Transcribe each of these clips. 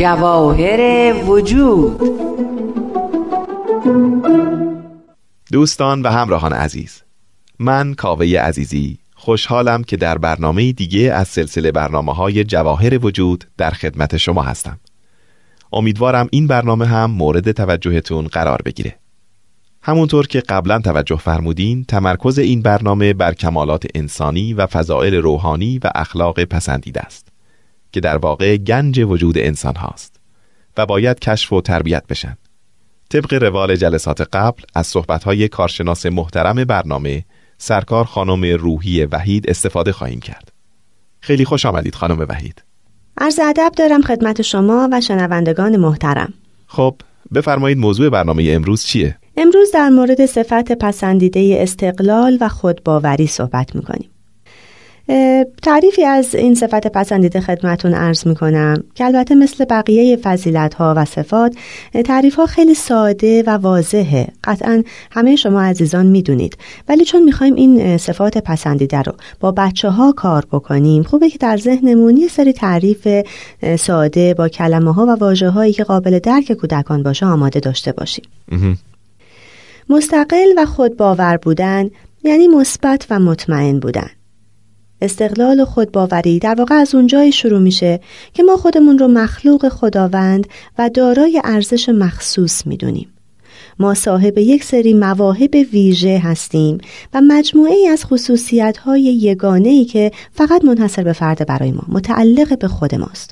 جواهر وجود. دوستان و همراهان عزیز من کاوه عزیزی خوشحالم که در برنامه دیگه از سلسله برنامه های جواهر وجود در خدمت شما هستم. امیدوارم این برنامه هم مورد توجهتون قرار بگیره. همونطور که قبلا توجه فرمودین تمرکز این برنامه بر کمالات انسانی و فضائل روحانی و اخلاق پسندیده است. که در واقع گنج وجود انسان هاست و باید کشف و تربیت بشن. طبق روال جلسات قبل از صحبتهای کارشناس محترم برنامه سرکار خانم روحی وحید استفاده خواهیم کرد. خیلی خوش آمدید خانم وحید. عرض ادب دارم خدمت شما و شنوندگان محترم. خب بفرمایید موضوع برنامه امروز چیه؟ امروز در مورد صفت پسندیده استقلال و خودباوری صحبت می‌کنیم. تعریفی از این صفت پسندیده خدمتون عرض می کنم که البته مثل بقیه فضیلت ها و صفات تعریف ها خیلی ساده و واضحه. قطعا همه شما عزیزان می‌دونید. ولی چون می‌خوایم این صفات پسندیده رو با بچه ها کار بکنیم خوبه که در ذهنمون یه سری تعریف ساده با کلمه ها و واژه هایی که قابل درک کودکان باشه آماده داشته باشیم. مستقل و خودباور بودن یعنی مثبت و مطمئن بودن. استقلال و خودباوری در واقع از اونجایی شروع میشه که ما خودمون رو مخلوق خداوند و دارای ارزش مخصوص می‌دونیم. ما صاحب یک سری مواهب ویژه هستیم و مجموعه ای از خصوصیت های یگانه ای که فقط منحصر به فرد برای ما متعلق به خود ماست.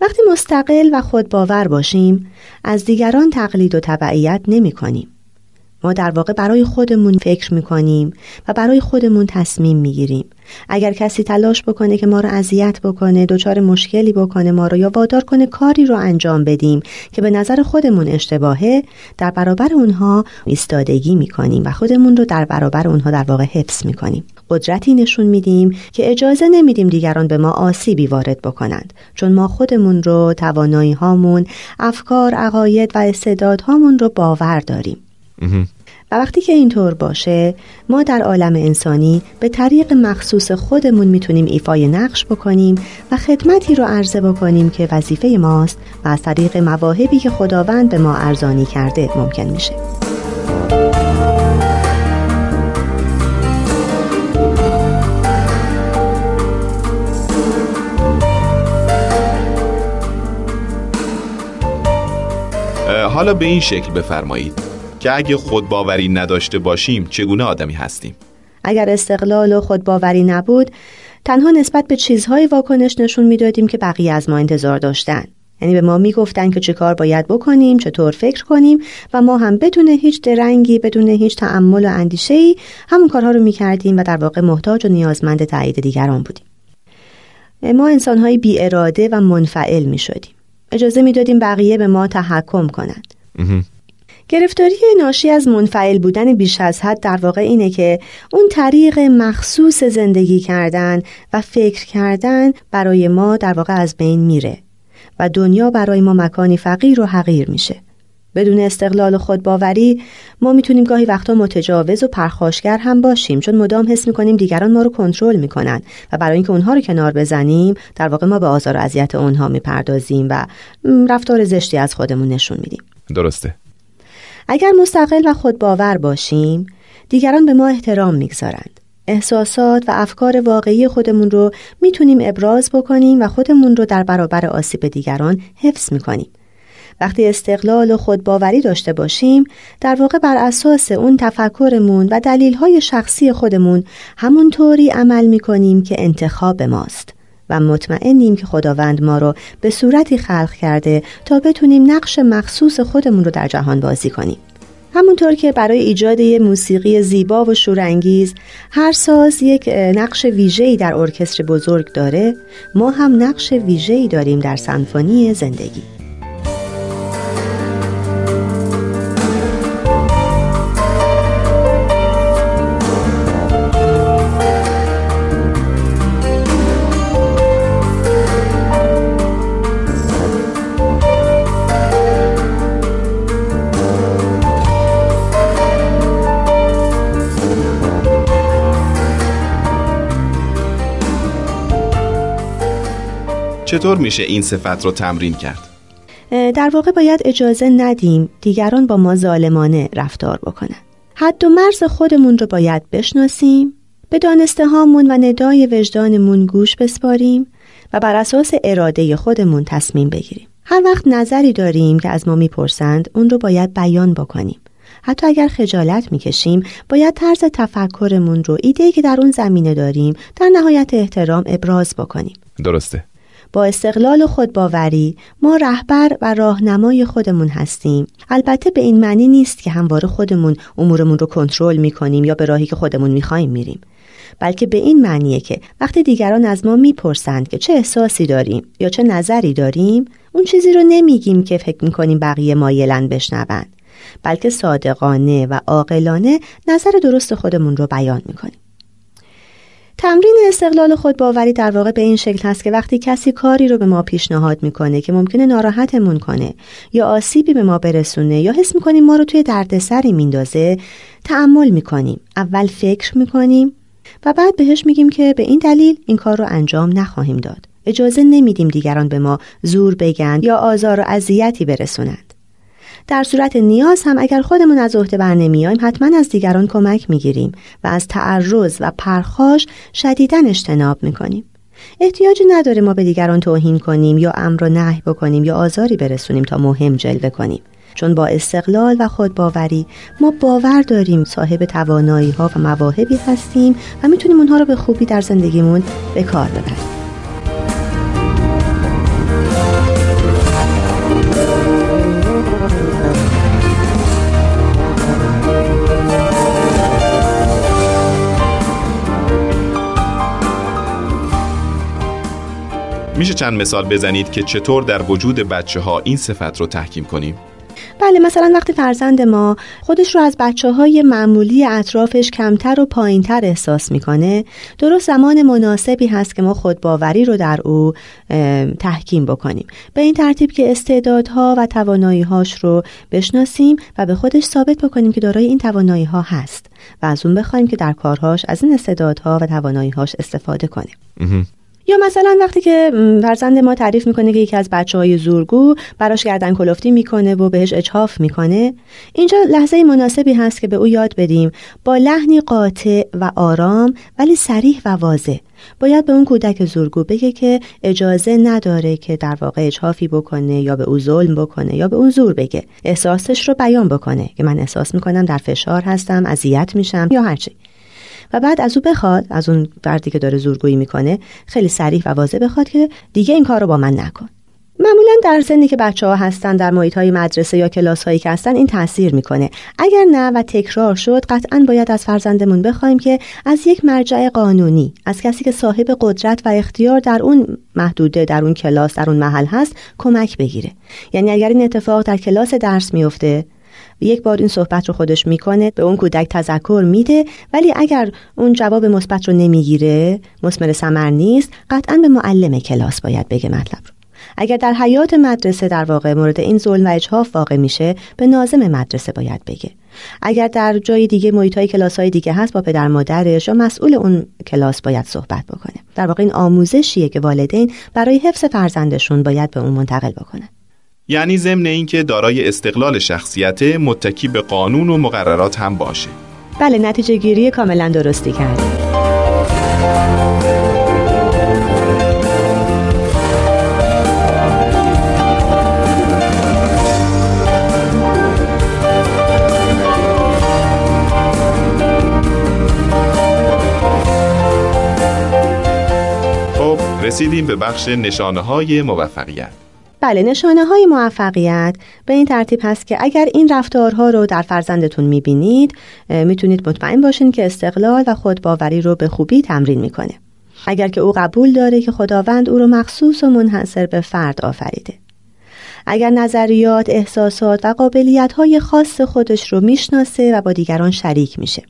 وقتی مستقل و خودباور باشیم از دیگران تقلید و تبعیت نمی کنیم. ما در واقع برای خودمون فکر می‌کنیم و برای خودمون تصمیم می‌گیریم. اگر کسی تلاش بکنه که ما رو اذیت بکنه دچار مشکلی بکنه ما رو یا وادار کنه کاری رو انجام بدیم که به نظر خودمون اشتباهه در برابر اونها ایستادگی می‌کنیم و خودمون رو در برابر اونها در واقع حفظ می‌کنیم. قدرتی نشون میدیم که اجازه نمیدیم دیگران به ما آسیبی وارد بکنند. چون ما خودمون رو توانایی هامون افکار عقاید و استعدادهامون رو باور داریم. و وقتی که اینطور باشه ما در عالم انسانی به طریق مخصوص خودمون می‌تونیم ایفای نقش بکنیم و خدمتی رو عرضه بکنیم که وظیفه ماست و از طریق مواهبی که خداوند به ما ارزانی کرده ممکن میشه. حالا به این شکل بفرمایید. که اگه خودباوری نداشته باشیم چگونه آدمی هستیم؟ اگر استقلال و خودباوری نبود تنها نسبت به چیزهای واکنش نشون می‌دادیم که بقیه از ما انتظار داشتن. یعنی به ما می‌گفتن که چه کار باید بکنیم چطور فکر کنیم و ما هم بدون هیچ درنگی بدون هیچ تعمل و اندیشه ای همون کارها رو می‌کردیم و در واقع محتاج و نیازمند تایید دیگران بودیم. ما انسانهای بی اراده و منفعل می شدیم اجازه می‌دادیم بقیه به ما تحکم کنند. گرفتاری ناشی از منفعل بودن بیش از حد در واقع اینه که اون طریق مخصوص زندگی کردن و فکر کردن برای ما در واقع از بین میره و دنیا برای ما مکانی فقیر و حقیر میشه. بدون استقلال و خودباوری ما می‌تونیم گاهی وقتا متجاوز و پرخاشگر هم باشیم چون مدام حس می‌کنیم دیگران ما رو کنترل می‌کنن و برای اینکه اونها رو کنار بزنیم در واقع ما به آزار و اذیت اونها می‌پردازیم و رفتار زشتی از خودمون نشون میدیم. درسته. اگر مستقل و خودباور باشیم دیگران به ما احترام می‌گذارند. احساسات و افکار واقعی خودمون رو می‌تونیم ابراز بکنیم و خودمون رو در برابر آسیب دیگران حفظ می‌کنیم. وقتی استقلال و خودباوری داشته باشیم در واقع بر اساس اون تفکرمون و دلیلهای شخصی خودمون همونطوری عمل می‌کنیم که انتخاب ماست. و مطمئنیم که خداوند ما رو به صورتی خلق کرده تا بتونیم نقش مخصوص خودمون رو در جهان بازی کنیم. همونطور که برای ایجاد یه موسیقی زیبا و شورانگیز هر ساز یک نقش ویژه‌ای در ارکستر بزرگ داره ما هم نقش ویژه‌ای داریم در سمفونی زندگی. چطور میشه این صفت رو تمرین کرد؟ در واقع باید اجازه ندیم دیگران با ما ظالمانه رفتار بکنن. حد و مرز خودمون رو باید بشناسیم به دانسته هامون و ندای وجدانمون گوش بسپاریم و بر اساس اراده خودمون تصمیم بگیریم. هر وقت نظری داریم که از ما می‌پرسند اون رو باید بیان بکنیم. حتی اگر خجالت می‌کشیم باید طرز تفکرمون رو ایده که در اون زمینه داریم در نهایت احترام ابراز بکنیم. درسته. با استقلال و خودباوری ما رهبر و راهنمای خودمون هستیم. البته به این معنی نیست که همواره خودمون امورمون رو کنترل می‌کنیم یا به راهی که خودمون می‌خوایم میریم. بلکه به این معنیه که وقتی دیگران از ما می‌پرسند که چه احساسی داریم یا چه نظری داریم اون چیزی رو نمیگیم که فکر می‌کنیم بقیه مایلن بشنوند بلکه صادقانه و عاقلانه نظر درست خودمون رو بیان می‌کنیم. تمرین استقلال خود باوری در واقع به این شکل هست که وقتی کسی کاری رو به ما پیشنهاد می‌کنه که ممکنه ناراحتمون کنه یا آسیبی به ما برسونه یا حس می‌کنیم ما رو توی دردسری میندازه تعمل می‌کنیم اول فکر می‌کنیم و بعد بهش میگیم که به این دلیل این کار رو انجام نخواهیم داد. اجازه نمیدیم دیگران به ما زور بگن یا آزار و اذیتی برسونند در صورت نیاز هم اگر خودمون از عهده بر نمیایم حتما از دیگران کمک می‌گیریم و از تعرض و پرخاش شدیدا اجتناب می‌کنیم. احتیاجی نداره ما به دیگران توهین کنیم یا امر و نهی بکنیم یا آزاری برسونیم تا مهم جلوه کنیم. چون با استقلال و خودباوری ما باور داریم صاحب توانایی ها و مواهبی هستیم و می‌تونیم اونها رو به خوبی در زندگیمون به کار ببریم. میشه چند مثال بزنید که چطور در وجود بچه ها این صفت رو تحکیم کنیم؟ بله مثلا وقتی فرزند ما خودش رو از بچه های معمولی اطرافش کمتر و پایینتر احساس می‌کنه درست زمان مناسبی هست که ما خودباوری رو در او تحکیم بکنیم. به این ترتیب که استعدادها و تواناییهاش رو بشناسیم و به خودش ثابت بکنیم که دارای این توانایی ها هست و از اون بخوایم که در کارهاش از این استعدادها و تواناییهاش استفاده کنه یا مثلا وقتی که فرزند ما تعریف می‌کنه که یکی از بچه های زورگو براش گردن کلفتی می‌کنه و بهش اجهاف می‌کنه اینجا لحظه مناسبی هست که به او یاد بدیم. با لحنی قاطع و آرام ولی سریح و واضح. باید به اون کودک زورگو بگه که اجازه نداره که در واقع اجهافی بکنه یا به او ظلم بکنه یا به اون زور بگه. احساسش رو بیان بکنه که من احساس می‌کنم در فشار هستم اذیت میشم یا هرچی و بعد از او بخواد از اون فردی که داره زورگویی می‌کنه خیلی سریح و واضح بخواد که دیگه این کار رو با من نکن. معمولا در سنی که بچه ها هستن در محیط های مدرسه یا کلاس هایی که هستن این تاثیر می‌کنه. اگر نه و تکرار شد قطعا باید از فرزندمون بخوایم که از یک مرجع قانونی از کسی که صاحب قدرت و اختیار در اون محدوده در اون کلاس در اون محل هست کمک بگیره. یعنی اگر این اتفاق در کلاس درس میفته یک بار این صحبت رو خودش می‌کنه به اون کودک تذکر میده ولی اگر اون جواب مثبت رو نمی‌گیره مسمر سمر نیست قطعا به معلم کلاس باید بگه مطلب رو. اگر در حیات مدرسه در واقع مورد این ظلم و اجهاف واقع میشه به نازم مدرسه باید بگه. اگر در جای دیگه محیط های کلاس های دیگه هست با پدر مادرش یا مسئول اون کلاس باید صحبت بکنه. در واقع این آموزشیه که والدین برای حفظ فرزندشون باید به اون منتقل بکنه یعنی ضمن اینکه دارای استقلال شخصیت متکی به قانون و مقررات هم باشه. بله نتیجه گیری کاملا درستی کرده خب رسیدیم به بخش نشانه های موفقیت. بله نشانه های موفقیت. به این ترتیب هست که اگر این رفتارها رو در فرزندتون می‌بینید می‌تونید مطمئن باشین که استقلال و خودباوری رو به خوبی تمرین می‌کنه. اگر که او قبول داره که خداوند او رو مخصوص و منحصر به فرد آفریده. اگر نظریات، احساسات و قابلیت های خاص خودش رو می‌شناسه و با دیگران شریک میشه.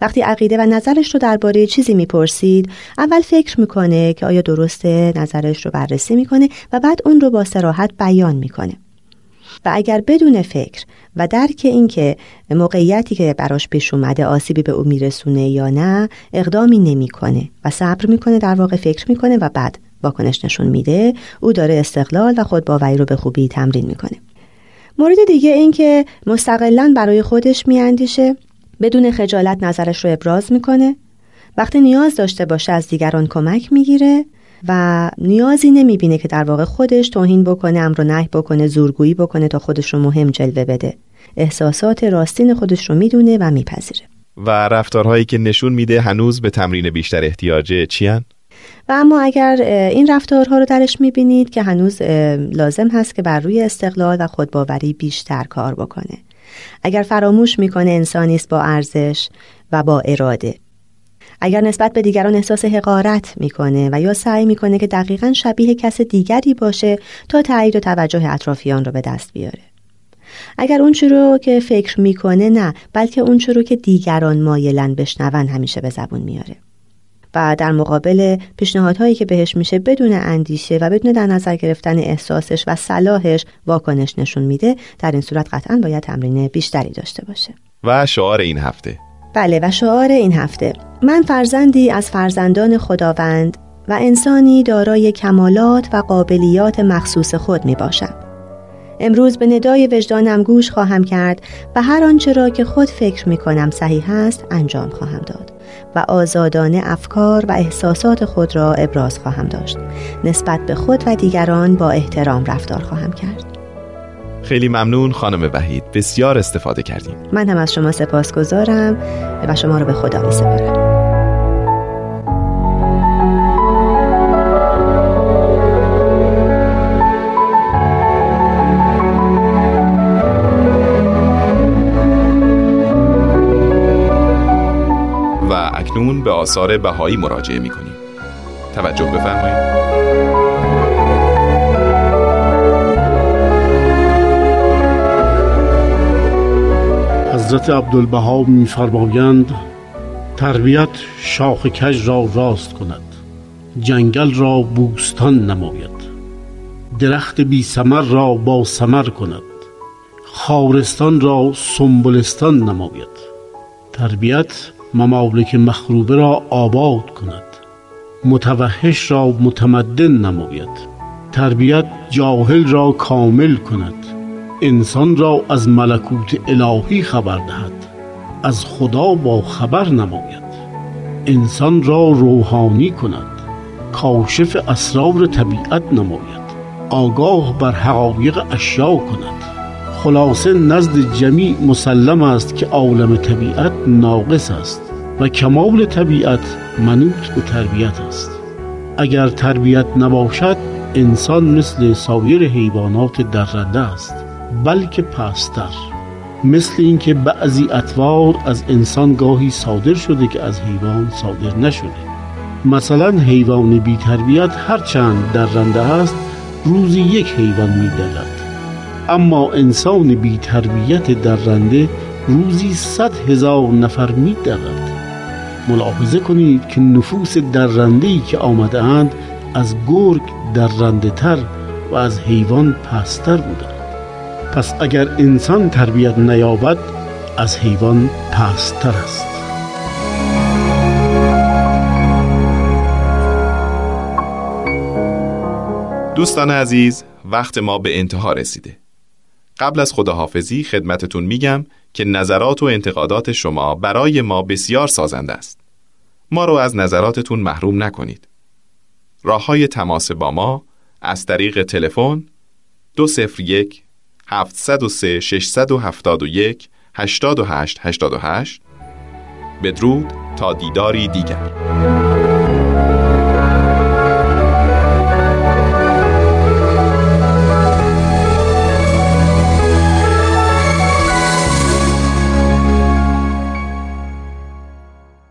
وقتی عقیده و نظرش رو درباره چیزی می‌پرسید اول فکر می‌کنه که آیا درسته نظرش رو بررسی می‌کنه و بعد اون رو با سراحت بیان می‌کنه. و اگر بدون فکر و درک اینکه موقعیتی که براش پیش اومده آسیبی به او میرسونه یا نه اقدامی نمی‌کنه و صبر می‌کنه در واقع فکر می‌کنه و بعد واکنش نشون میده او داره استقلال و خودباوری رو به خوبی تمرین می‌کنه. مورد دیگه این که مستقلا برای خودش میاندیشه. بدون خجالت نظرش رو ابراز می‌کنه. وقتی نیاز داشته باشه از دیگران کمک می‌گیره و نیازی نمی‌بینه که در واقع خودش توهین بکنه امر و نهی بکنه زورگویی بکنه تا خودش رو مهم جلوه بده. احساسات راستین خودش رو می‌دونه و میپذیره. و رفتارهایی که نشون میده هنوز به تمرین بیشتر احتیاجه چیان؟ و اما اگر این رفتارها رو درش می‌بینید که هنوز لازم هست که بر روی استقلال و خودباوری بیشتر کار بکنه. اگر فراموش می‌کنه انسانی است با ارزش و با اراده. اگر نسبت به دیگران احساس حقارت می‌کنه و یا سعی می‌کنه که دقیقا شبیه کس دیگری باشه تا تایید و توجه اطرافیان رو به دست بیاره. اگر اون رو که فکر می‌کنه نه بلکه اون رو که دیگران مایلن بشنون همیشه به زبون میاره. و در مقابل پیشنهادهایی که بهش میشه بدون اندیشه و بدون در نظر گرفتن احساسش و صلاحش واکنش نشون میده در این صورت قطعا باید تمرین بیشتری داشته باشه. و شعار این هفته. بله و شعار این هفته. من فرزندی از فرزندان خداوند و انسانی دارای کمالات و قابلیات مخصوص خود می باشم. امروز به ندای وجدانم گوش خواهم کرد و هر آنچه را که خود فکر می کنم صحیح است انجام خواهم داد. و آزادانه افکار و احساسات خود را ابراز خواهم داشت. نسبت به خود و دیگران با احترام رفتار خواهم کرد. خیلی ممنون خانم وحید. بسیار استفاده کردیم. من هم از شما سپاس گذارم و شما رو به خدا می سپارم اکنون به آثار بهایی مراجعه می کنیم توجه بفرمایید. حضرت عبدالبها میفرمایند تربیت شاخ کج را راست کند جنگل را بوستان نماید درخت بی سمر را با سمر کند خارستان را سنبلستان نماید. تربیت ممالک مخروبه را آباد کند. متوحش را متمدن نماید. تربیت جاهل را کامل کند. انسان را از ملکوت الهی خبر دهد. از خدا با خبر نماید. انسان را روحانی کند. کاشف اسرار طبیعت نماید. آگاه بر حقایق اشیا کند. خلاصه نزد جمیع مسلم است که عالم طبیعت ناقص است و کمال طبیعت منوط به تربیت است. اگر تربیت نباشد انسان مثل سایر حیوانات درنده است بلکه پستر. مثل اینکه بعضی اطوار از انسان گاهی صادر شده که از حیوان صادر نشده. مثلا حیوان بی تربیت هرچند درنده است روزی یک حیوان می اما انسان بی تربیت درنده روزی صد هزار نفر می ملاحظه کنید که نفوس درنده که آمده اند از گرگ درنده تر و از حیوان پستر بودند پس اگر انسان تربیت نیابد از حیوان پستر است. دوستان عزیز وقت ما به انتها رسیده. قبل از خداحافظی خدمتتون میگم که نظرات و انتقادات شما برای ما بسیار سازنده است. ما رو از نظراتتون محروم نکنید. راه های تماس با ما از طریق تلفن 201 703 671 88 88 بدرود تا دیداری دیگر.